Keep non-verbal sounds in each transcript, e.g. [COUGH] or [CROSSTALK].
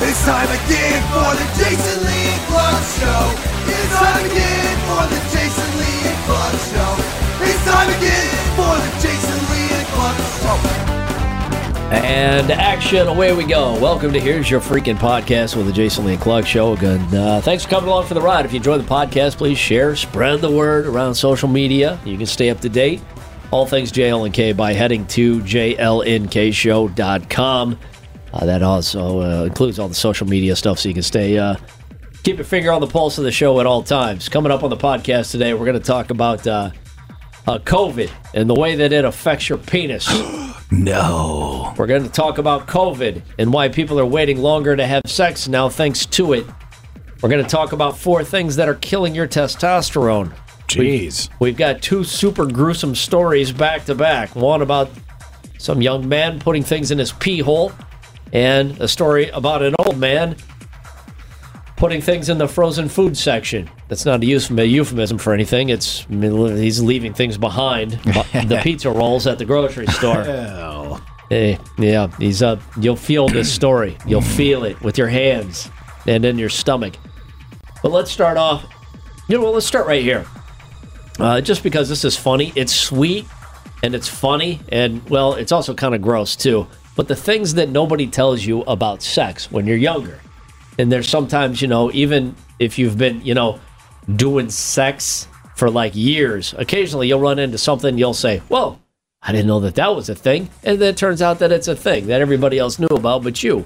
It's time again for the Jason Lee Clark Show. It's time again for the Jason Lee Clark Show. It's time again for the Jason Lee Clark Show. And action, away we go. Welcome to Here's Your Freaking Podcast with the Jason Lee Clark Show. Again, Uh, thanks for coming along for the ride. If you enjoy the podcast, please share, spread the word around social media. You can stay up to date. All things JLNK by heading to jlnkshow.com. Uh, that also uh, includes all the social media stuff so you can stay, uh, keep your finger on the pulse of the show at all times. Coming up on the podcast today, we're going to talk about uh, uh, COVID and the way that it affects your penis. [GASPS] No. We're going to talk about COVID and why people are waiting longer to have sex now thanks to it. We're going to talk about four things that are killing your testosterone. Jeez. We've got two super gruesome stories back to back. One about some young man putting things in his pee hole, and a story about an old man putting things in the frozen food section. That's not a euphemism for anything. It's I mean, he's leaving things behind the [LAUGHS] pizza rolls at the grocery store. Hey, yeah, he's uh you'll feel this story. You'll feel it with your hands and in your stomach. But let's start off. You know, what, let's start right here. Uh, just because this is funny, it's sweet and it's funny, and well, it's also kind of gross too. But the things that nobody tells you about sex when you're younger, and there's sometimes, you know, even if you've been, you know, doing sex for like years, occasionally you'll run into something you'll say, Whoa, I didn't know that that was a thing. And then it turns out that it's a thing that everybody else knew about but you.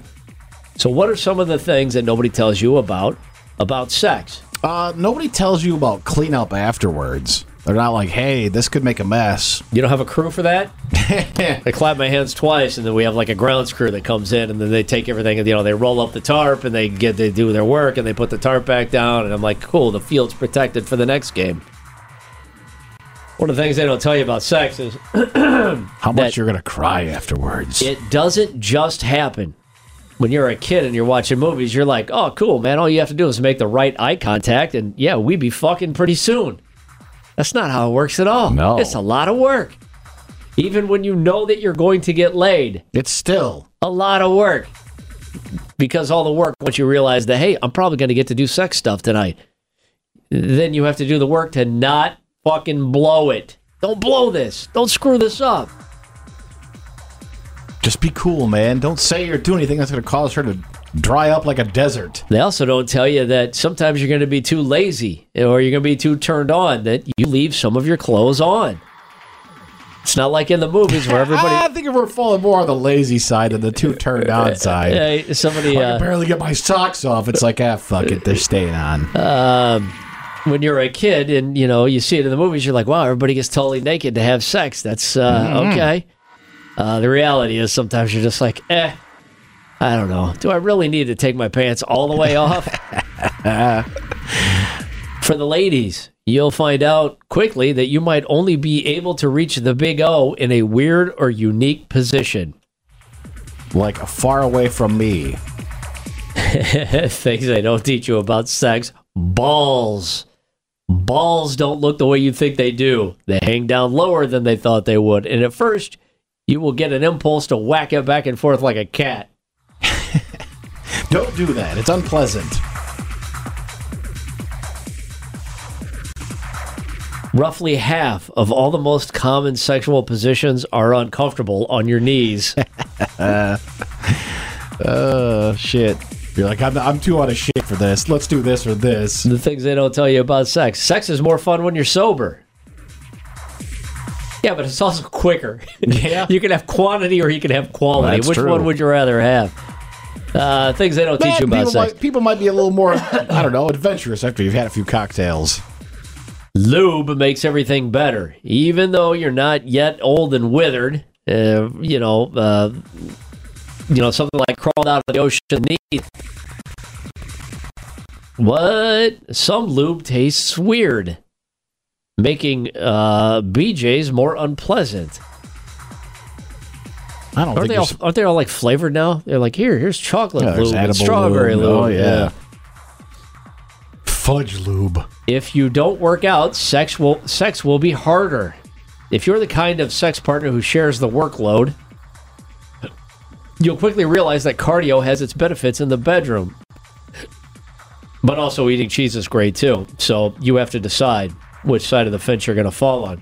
So, what are some of the things that nobody tells you about about sex? Uh, nobody tells you about cleanup afterwards. They're not like, hey, this could make a mess. You don't have a crew for that? [LAUGHS] I clap my hands twice, and then we have like a grounds crew that comes in, and then they take everything, and you know, they roll up the tarp, and they get they do their work, and they put the tarp back down, and I'm like, cool, the field's protected for the next game. One of the things they don't tell you about sex is [CLEARS THROAT] How much you're going to cry afterwards. it doesn't just happen. When you're a kid and you're watching movies, you're like, oh, cool, man. All you have to do is make the right eye contact, and yeah, we'd be fucking pretty soon. That's not how it works at all. No. It's a lot of work. Even when you know that you're going to get laid, it's still. a lot of work. Because all the work, once you realize that, hey, I'm probably going to get to do sex stuff tonight, then you have to do the work to not fucking blow it. Don't blow this. Don't screw this up. Just be cool, man. Don't say you're doing anything that's going to cause her to dry up like a desert. They also don't tell you that sometimes you're going to be too lazy or you're going to be too turned on that you leave some of your clothes on. It's not like in the movies where [LAUGHS] everybody. I think we're falling more on the lazy side than the too turned on [LAUGHS] side. Somebody, I uh, barely get my socks off. It's like, ah, fuck it. They're staying on. when you're a kid and you know you see it in the movies, you're like, wow, everybody gets totally naked to have sex. That's uh, okay. Uh, the reality is sometimes you're just like, eh, I don't know. Do I really need to take my pants all the way off? [LAUGHS] For the ladies, you'll find out quickly that you might only be able to reach the big O in a weird or unique position. like far away from me. [LAUGHS] Things they don't teach you about sex balls. Balls don't look the way you think they do. They hang down lower than they thought they would. And at first, you will get an impulse to whack it back and forth like a cat. [LAUGHS] Don't do that. It's unpleasant. Roughly half of all the most common sexual positions are uncomfortable on your knees. Uh, [LAUGHS] shit. You're like, I'm, I'm too out of shape for this. Let's do this or this. the things they don't tell you about sex. Sex is more fun when you're sober. Yeah, but it's also quicker. Yeah. [LAUGHS] you can have quantity or you can have quality. That's Which true. one would you rather have? Uh, things they don't teach you about people, sex. might, people might be a little more, I don't know, adventurous after you've had a few cocktails. Lube makes everything better, even though you're not yet old and withered. Uh, you know, uh, you know something like crawled out of the ocean beneath. What? Some lube tastes weird, making uh, BJ's more unpleasant. I don't Aren't they all? Aren't they all like flavored now? They're like here, here's chocolate Yeah, lube, and strawberry lube. lube. Oh, yeah. fudge lube. If you don't work out, sex will sex will be harder. If you're the kind of sex partner who shares the workload, You'll quickly realize that cardio has its benefits in the bedroom. But also eating cheese is great too. So you have to decide which side of the fence you're going to fall on.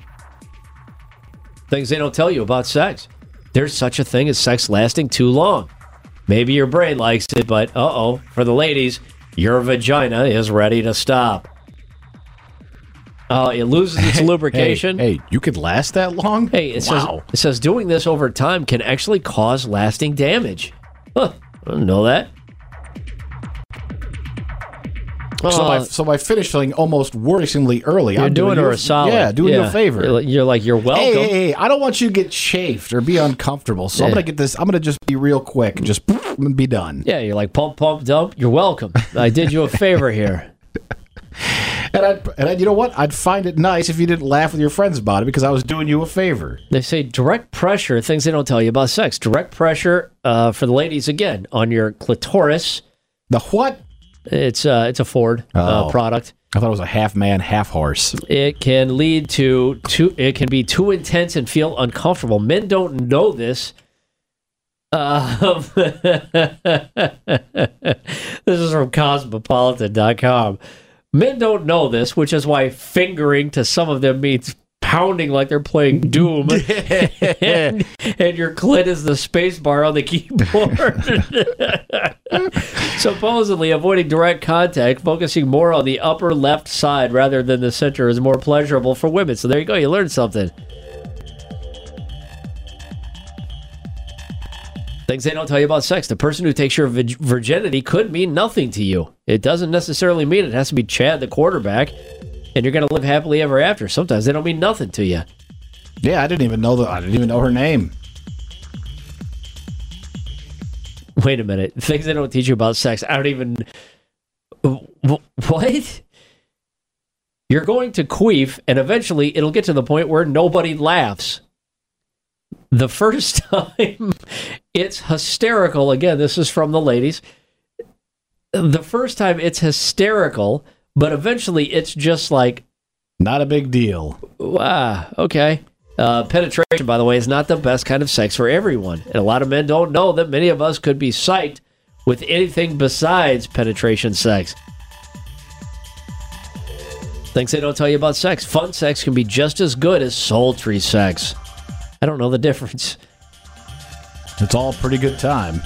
Things they don't tell you about sex. There's such a thing as sex lasting too long. Maybe your brain likes it, but uh oh, for the ladies, your vagina is ready to stop. Uh, it loses its [LAUGHS] Hey, lubrication. hey, you could last that long? Hey, it wow. says it says doing this over time can actually cause lasting damage. Huh, I didn't know that. So, I, so I finished feeling almost worrisomely early. you're I'm doing you her a solid. Yeah, doing you a favor. You're, you're like you're welcome. Hey, hey, hey, I don't want you to get chafed or be uncomfortable. So I'm gonna get this. I'm gonna just be real quick and just [LAUGHS] be done. Yeah, you're like pump, pump, dump. You're welcome. I did you a favor here. [LAUGHS] And I and I, you know what? I'd find it nice if you didn't laugh with your friends about it because I was doing you a favor. They say direct pressure. Things they don't tell you about sex. Direct pressure uh, for the ladies again on your clitoris. The what? It's uh, it's a Ford uh, Oh. product. I thought it was a half man, half horse. It can lead to too. It can be too intense and feel uncomfortable. Men don't know this. Um, [LAUGHS] this is from Cosmopolitan.com. Men don't know this, which is why fingering to some of them means pounding like they're playing Doom, and, [LAUGHS] [LAUGHS] and your clit is the space bar on the keyboard. [LAUGHS] Supposedly, avoiding direct contact, focusing more on the upper left side rather than the center is more pleasurable for women. So there you go, you learned something. Things they don't tell you about sex. The person who takes your virginity could mean nothing to you. It doesn't necessarily mean it has to be Chad, the quarterback, and you're going to live happily ever after. Sometimes they don't mean nothing to you. Yeah, I didn't even know that. I didn't even know her name. Wait a minute. Things they don't teach you about sex. I don't even. Wh- What? You're going to queef, and eventually it'll get to the point where nobody laughs. The first [LAUGHS] time, it's hysterical. Again, this is from the ladies. The first time, it's hysterical, but eventually it's just like, Not a big deal. Wow. okay. Uh, penetration, by the way, is not the best kind of sex for everyone. And a lot of men don't know that many of us could be psyched with anything besides penetration sex. Things they don't tell you about sex. Fun sex can be just as good as sultry sex. I don't know the [LAUGHS] difference. It's all pretty good time.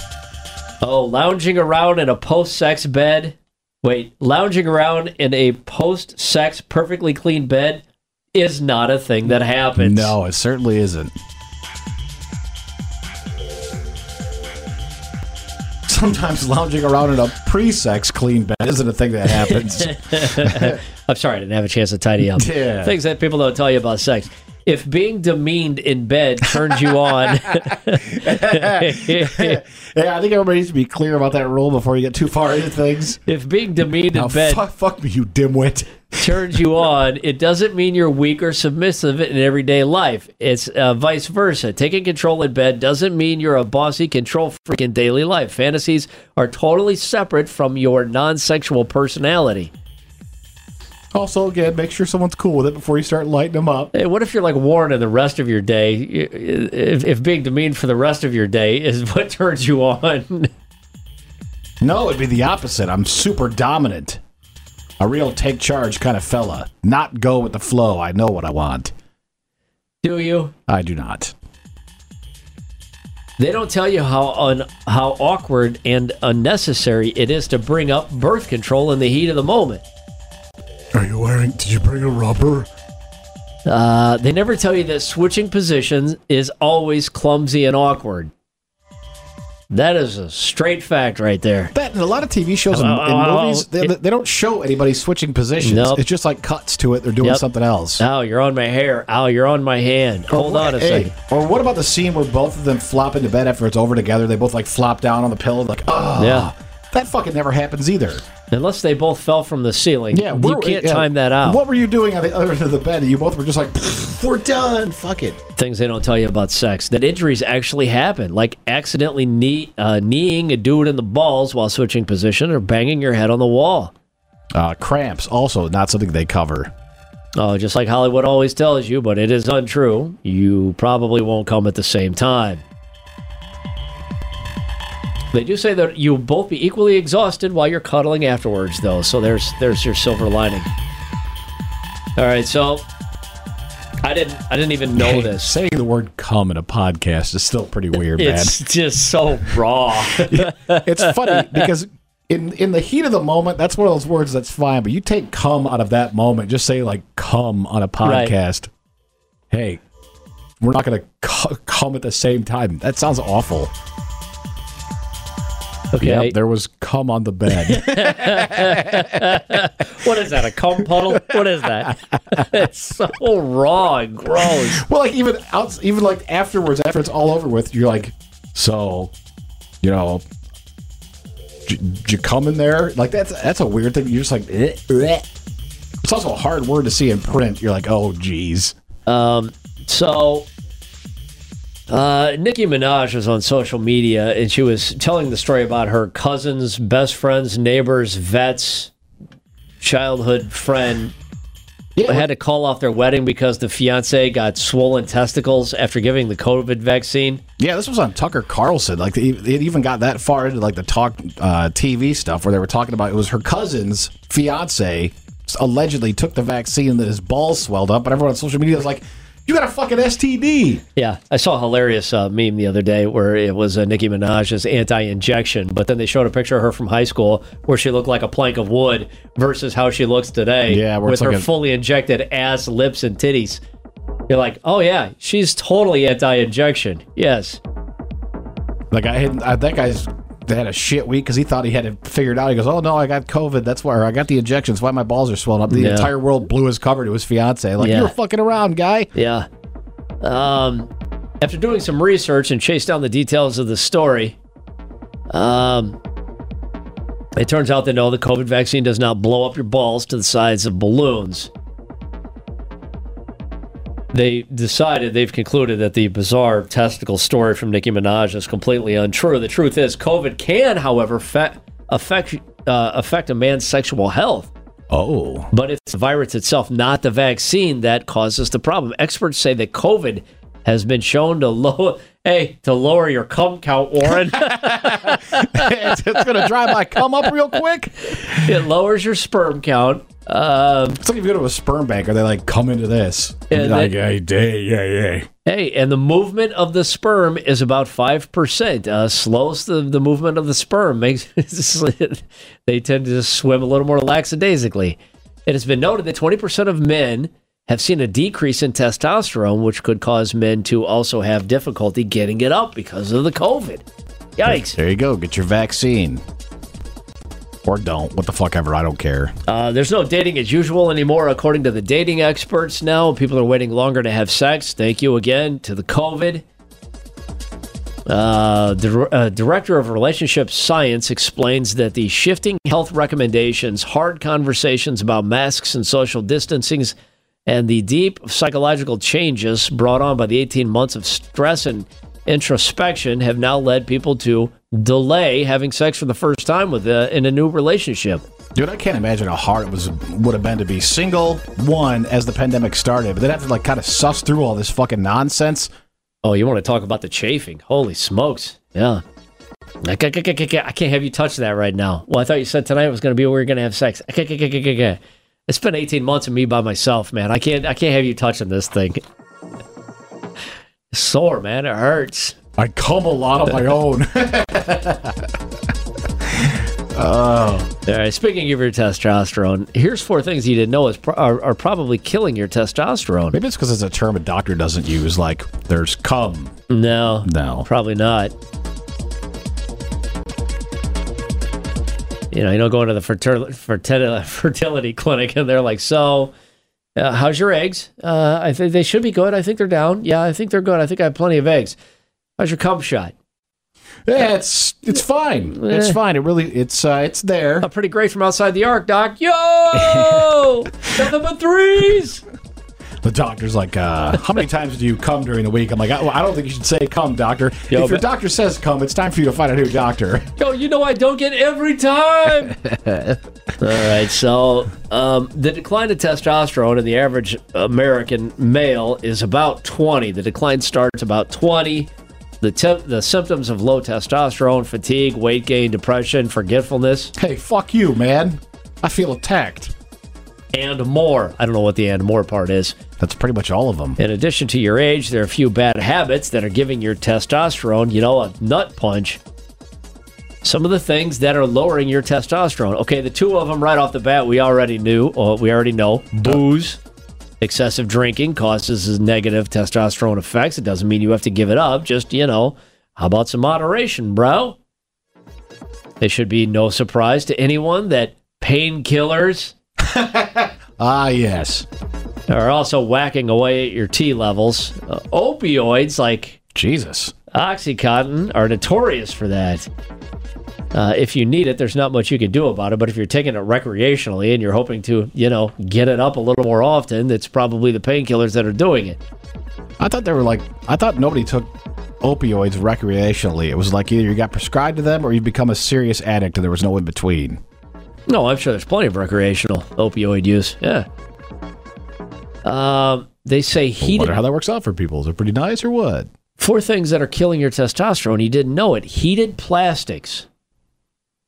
Oh, lounging around in a post sex bed. Wait, lounging around in a post sex perfectly clean bed is not a thing that happens. No, it certainly isn't. Sometimes lounging around in a pre-sex clean bed isn't a thing that happens. [LAUGHS] I'm sorry, I didn't have a chance to tidy up. [LAUGHS] Yeah. Things that people don't tell you about sex. If being demeaned in bed turns you on, [LAUGHS] [LAUGHS] yeah, I think everybody needs to be clear about that rule before you get too far into things. if being demeaned Now, in bed fuck, fuck me, you dimwit. turns you [LAUGHS] on, it doesn't mean you're weak or submissive in everyday life. It's uh, vice versa. Taking control in bed doesn't mean you're a bossy control freak in daily life. Fantasies are totally separate from your non sexual personality. Also, again, make sure someone's cool with it before you start lighting them up. Hey, what if you're like Warren and the rest of your day? If, if being demeaned for the rest of your day is [LAUGHS] what turns you on, [LAUGHS] No, it'd be the opposite. I'm super dominant. A real take charge kind of fella. Not go with the flow. I know what I want. do you? I do not. They don't tell you how un, how awkward and unnecessary it is to bring up birth control in the heat of the moment. Are you wearing? Did you bring a rubber? Uh, they never tell you that switching positions is always clumsy and awkward. That is a straight fact right there. That in a lot of TV shows and, and oh, oh, movies, they, they don't show anybody switching positions. Nope. It's just like cuts to it. They're doing Yep. something else. Ow, you're on my hair. Ow, you're on my hand. Hold on a Hey, second. Or what about the scene where both of them flop into bed after it's over together? They both like flop down on the pillow, like, oh, Yeah. That fucking never happens either. Unless they both fell from the ceiling. Yeah, you can't yeah. time that out. What were you doing on the other end of the bed? You both were just like, we're done. Fuck it. things they don't tell you about sex that injuries actually happen like accidentally knee, uh, kneeing a dude in the balls while switching position or banging your head on the wall Uh, cramps, also not something they cover. oh just like hollywood always tells you but it is untrue you probably won't come at the same time They do say that you'll both be equally exhausted while you're cuddling afterwards, though. So there's there's your silver lining. All right, so I didn't I didn't even know Hey, this. Saying the word "cum" in a podcast is still pretty weird, man. It's just so raw. [LAUGHS] it's funny because in in the heat of the moment, that's one of those words that's fine. But you take "cum" out of that moment, just say like "cum" on a Right. podcast. Hey, we're not going to come at the same time. That sounds awful. Okay, Yep, there was cum on the bed. [LAUGHS] what is that? A cum puddle? What is that? [LAUGHS] it's so raw and gross. well, like even out, even like afterwards, after it's all over with, you're like, so, you know, j- you come in there? Like that's that's a weird thing. You're just like, eh, eh. it's also a hard word to see in print. You're like, oh, geez. Um. So, uh, Nicki Minaj was on social media and she was telling the story about her cousins, best friends, neighbors, vets, childhood friend Yeah, had to call off their wedding because the fiance got swollen testicles after giving the COVID vaccine. Yeah, this was on Tucker Carlson. Like it even got that far into like the talk uh, TV stuff where they were talking about it was her cousin's fiance allegedly took the vaccine and that his balls swelled up, but everyone on social media was like, "You got a fucking STD." Yeah, I saw a hilarious uh, meme the other day where it was uh, Nicki Minaj's anti-injection, but then they showed a picture of her from high school where she looked like a plank of wood versus how she looks today. Yeah, with her fully injected ass, lips, and titties. You're like, oh yeah, she's totally anti-injection. Yes, Like I, that guy's had a shit week because he thought he had it figured out. He goes, "Oh no, I got COVID. That's why I got the injections. Why my balls are swollen up." The Yeah. entire world blew his cover to his fiance. Like Yeah. you were fucking around, guy. yeah. Um, after doing some research and chase down the details of the story, um, it turns out that no, the COVID vaccine does not blow up your balls to the size of balloons. They decided, they've concluded that the bizarre testicle story from Nicki Minaj is completely untrue. The truth is, COVID can, however, fe- affect uh, affect a man's sexual health. Oh, But it's the virus itself, not the vaccine, that causes the problem. Experts say that COVID has been shown to lower, [LAUGHS] hey, to lower your cum count, Warren. it's, [LAUGHS] [LAUGHS] it's gonna dry my cum up real quick. it lowers your sperm count. Um, It's like if you go to a sperm bank, are they like, "Come into this"? And like, they- hey, yeah, yeah, yeah. hey, and the movement of the sperm is about five percent. Uh, slows the, the movement of the sperm. Makes [LAUGHS] they tend to just swim a little more lackadaisically. It has been noted that twenty percent of men have seen a decrease in testosterone, which could cause men to also have difficulty getting it up because of the COVID. Yikes! There you go. Get your vaccine. Or don't. What the fuck ever. I don't care. Uh, there's no dating as usual anymore, according to the dating experts. Now people are waiting longer to have sex. Thank you again to the COVID. Uh, the uh, director of relationship science explains that the shifting health recommendations, hard conversations about masks and social distancing, and the deep psychological changes brought on by the 18 months of stress and introspection have now led people to delay having sex for the first time with uh, in a new relationship. Dude, I can't imagine how hard it was would have been to be single one as the pandemic started, but then have to like kind of suss through all this fucking nonsense. Oh, you want to talk about the chafing? Holy smokes! Yeah, I can't, have you touch that right now. Well, I thought you said tonight was going to be where we are going to have sex. It's been 18 months of me by myself, man. I can't. I can't have you touching this thing. [LAUGHS] It's sore, man. It hurts. I come a lot on my own. Oh. [LAUGHS] All right. Speaking of your testosterone, here's four things you didn't know is pro- are, are probably killing your testosterone. Maybe it's because it's a term a doctor doesn't use. Like, there's cum. No, No. probably not. You know, you don't go into the fertility, fertility, [LAUGHS] fertility clinic and they're like, so, uh, how's your eggs? Uh, I think they should be good. I think they're down. Yeah, I think they're good. I think I have plenty of eggs. How's your cum shot? Yeah, it's it's fine. It's Eh. fine. It really it's uh, it's there. Oh, pretty great from outside the arc, doc. Yo, [LAUGHS] nothing but threes. The doctor's like, uh, how many times do you come during the week? I'm like, I, well, I don't think you should say come, doctor. Yo, if your but- doctor says come, it's time for you to find a new doctor. Yo, you know I don't get every time. [LAUGHS] All right, so um, the decline of testosterone in the average American male is about 20. The decline starts about 20. The, te- the symptoms of low testosterone, fatigue, weight gain, depression, forgetfulness, Hey, fuck you, man. I feel attacked. and more. I don't know what the and more part is. That's pretty much all of them. In addition to your age, there are a few bad habits that are giving your testosterone, you know, a nut punch. Some of the things that are lowering your testosterone. Okay, the two of them right off the bat, we already knew, or we already know. Booze, excessive drinking causes negative testosterone effects. It doesn't mean you have to give it up. Just, you know, how about some moderation, bro? It should be no surprise to anyone that painkillers [LAUGHS] Ah, yes. are also whacking away at your T levels. Uh, opioids like Jesus. Oxycontin are notorious for that. Uh, if you need it, there's not much you can do about it. But if you're taking it recreationally and you're hoping to, you know, get it up a little more often, it's probably the painkillers that are doing it. I thought they were like, I thought nobody took opioids recreationally. It was like either you got prescribed to them or you become a serious addict and there was no in between. No, I'm sure there's plenty of recreational opioid use. Yeah. Um, they say I heated wonder how that works out for people. Is it pretty nice or what? Four things that are killing your testosterone. You didn't know it. Heated plastics.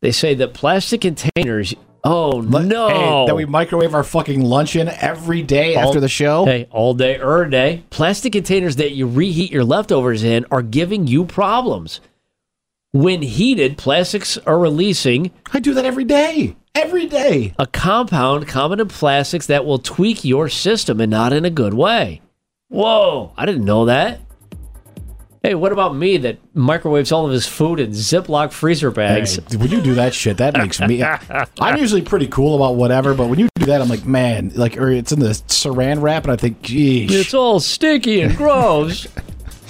They say that plastic containers. Oh no! Hey, that we microwave our fucking lunch in every day All- after the show? Hey, all day, er day. Plastic containers that you reheat your leftovers in are giving you problems. When heated, plastics are releasing I do that every day. Every day. a compound common in plastics that will tweak your system and not in a good way. Whoa, I didn't know that. Hey, what about me that microwaves all of his food in Ziploc freezer bags? Hey, when you do that shit, that makes me. [LAUGHS] I'm usually pretty cool about whatever, but when you do that, I'm like, man, like, or it's in the saran wrap, and I think, geez. It's all sticky and gross.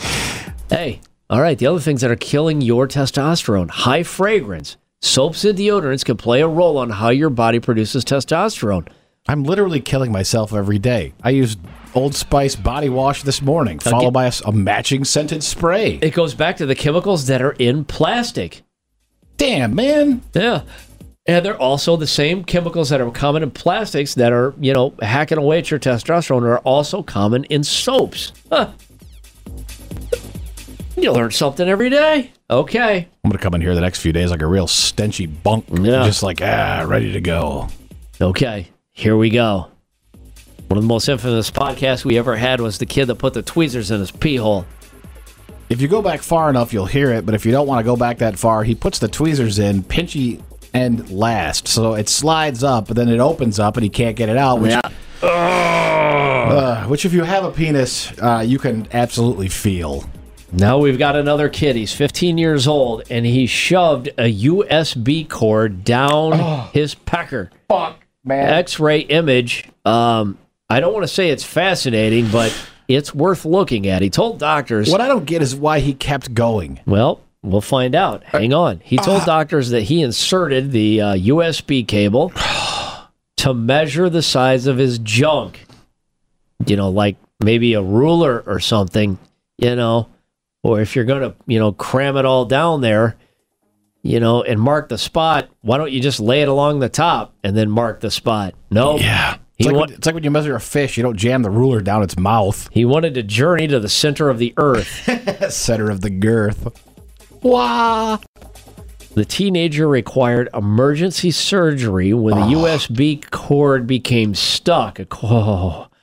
[LAUGHS] hey, all right. The other things that are killing your testosterone high fragrance. Soaps and deodorants can play a role on how your body produces testosterone. I'm literally killing myself every day. I used Old Spice body wash this morning, followed by a matching scented spray. It goes back to the chemicals that are in plastic. Damn, man. Yeah. And they're also the same chemicals that are common in plastics that are, you know, hacking away at your testosterone are also common in soaps. Huh. You learn something every day. Okay. I'm gonna come in here the next few days like a real stenchy bunk, Yeah. just like ah, ready to go. Okay, here we go. One of the most infamous podcasts we ever had was the kid that put the tweezers in his pee hole. If you go back far enough, you'll hear it. But if you don't want to go back that far, he puts the tweezers in pinchy end last, so it slides up, but then it opens up, and he can't get it out. Which, uh, which if you have a penis, uh, you can absolutely feel. Now we've got another kid. He's 15 years old, and he shoved a USB cord down his pecker. Fuck, man. X-ray image. Um, I don't want to say it's fascinating, but it's worth looking at. He told doctors. What I don't get is why he kept going. Well, we'll find out. Hang on. He told doctors that he inserted the uh, USB cable [SIGHS] to measure the size of his junk. You know, like maybe a ruler or something, you know, or if you're going to, you know, cram it all down there, you know, and mark the spot, why don't you just lay it along the top and then mark the spot? No. Yeah. He, It's like, wa- when, it's like when you measure a fish, you don't jam the ruler down its mouth. he wanted to journey to the center of the earth. [LAUGHS] Center of the girth. Wah. The teenager required emergency surgery when the ah. USB cord became stuck. Oh, [LAUGHS]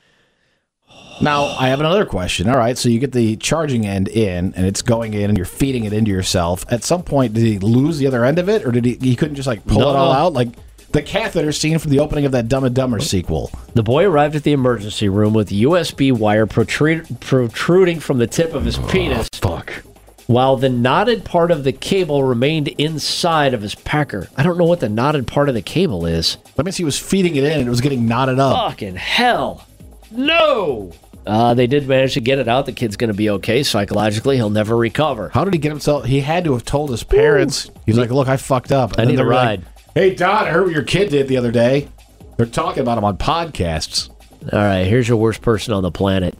Now, I have another question. All right, so you get the charging end in, and it's going in, and you're feeding it into yourself. At some point, did he lose the other end of it, or did he? He couldn't just like pull it all no. out, like the catheter scene from the opening of that Dumb and Dumber sequel. The boy arrived at the emergency room with USB wire protrude, protruding from the tip of his penis, Fuck. while the knotted part of the cable remained inside of his pecker. I don't know what the knotted part of the cable is. That means he was feeding it in, and it was getting knotted up. Fucking hell. No! Uh, they did manage to get it out. The kid's going to be okay psychologically. He'll never recover. How did he get himself? He had to have told his parents. He's like, "Look, I fucked up." And I need a were like, ride. Hey, Don, I heard what your kid did the other day. They're talking about him on podcasts. All right, here's your worst person on the planet.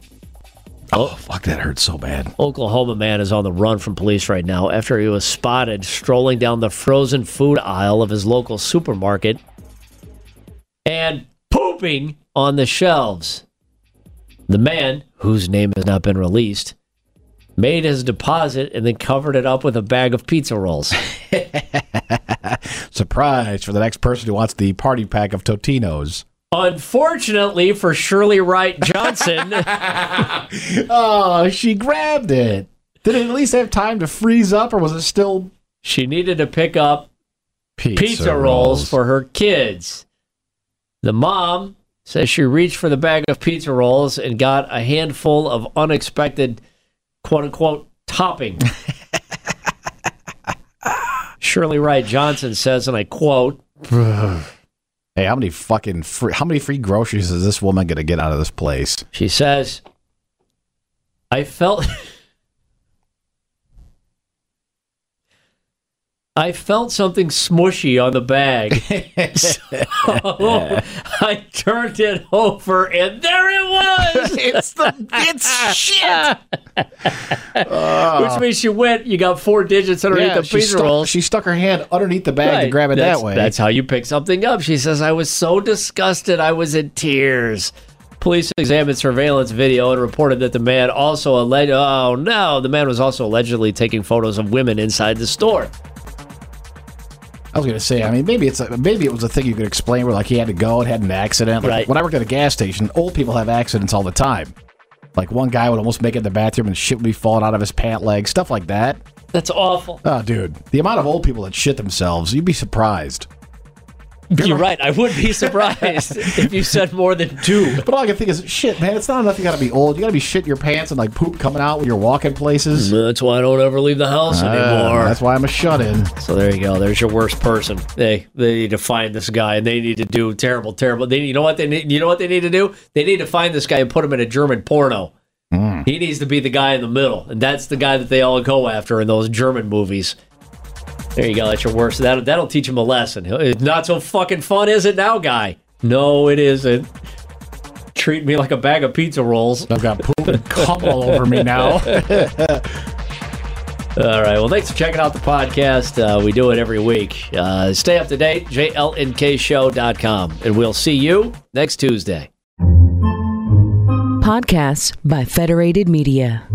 Oh, fuck, that hurts so bad. Oklahoma man is on the run from police right now after he was spotted strolling down the frozen food aisle of his local supermarket and pooping on the shelves. The man, whose name has not been released, made his deposit, and then covered it up with a bag of pizza rolls. [LAUGHS] Surprise for the next person who wants the party pack of Totinos. Unfortunately for Shirley Wright Johnson, [LAUGHS] Oh, she grabbed it. Did it at least have time to freeze up, or was it still she needed to pick up pizza, pizza rolls for her kids. The mom says she reached for the bag of pizza rolls and got a handful of unexpected quote unquote topping. Shirley Wright Johnson says, and I quote, [SIGHS] Hey, how many fucking free, how many free groceries is this woman going to get out of this place? she says, I felt. [LAUGHS] I felt something smushy on the bag. [LAUGHS] [LAUGHS] so I turned it over and there it was. [LAUGHS] it's the it's shit. [LAUGHS] Which means she went, you got four digits underneath the she pizza stuck, rolls. she stuck her hand underneath the bag to grab it That's- that way. That's how you pick something up. She says, I was so disgusted, I was in tears. Police examined surveillance video and reported that the man also alleged. Oh no, the man was also allegedly taking photos of women inside the store. I was going to say, I mean, maybe it's a, maybe it was a thing you could explain where like he had to go and had an accident. Like, Right. When I worked at a gas station, old people have accidents all the time. Like one guy would almost make it in the bathroom and shit would be falling out of his pant leg, stuff like that. That's awful. Oh, dude, the amount of old people that shit themselves, you'd be surprised. You're right. I would be surprised [LAUGHS] if you said more than two. But all I can think is, shit, man, it's not enough you got to be old. You got to be shitting your pants and like poop coming out when you're walking places. That's why I don't ever leave the house Uh, anymore. that's why I'm a shut in. So there you go. There's your worst person. They they need to find this guy and they need to do terrible, terrible. They you know what they need. You know what they need to do? They need to find this guy and put him in a German porno. He needs to be the guy in the middle, and that's the guy that they all go after in those German movies. There you go. That's your worst. That that'll teach him a lesson. It's not so fucking fun, is it now, guy? No, it isn't. Treat me like a bag of pizza rolls. I've got poop and cum all over me now. [LAUGHS] All right. Well, thanks for checking out the podcast. Uh, we do it every week. Uh, stay up to date, jlnkshow.com. And we'll see you next Tuesday. Podcasts by Federated Media.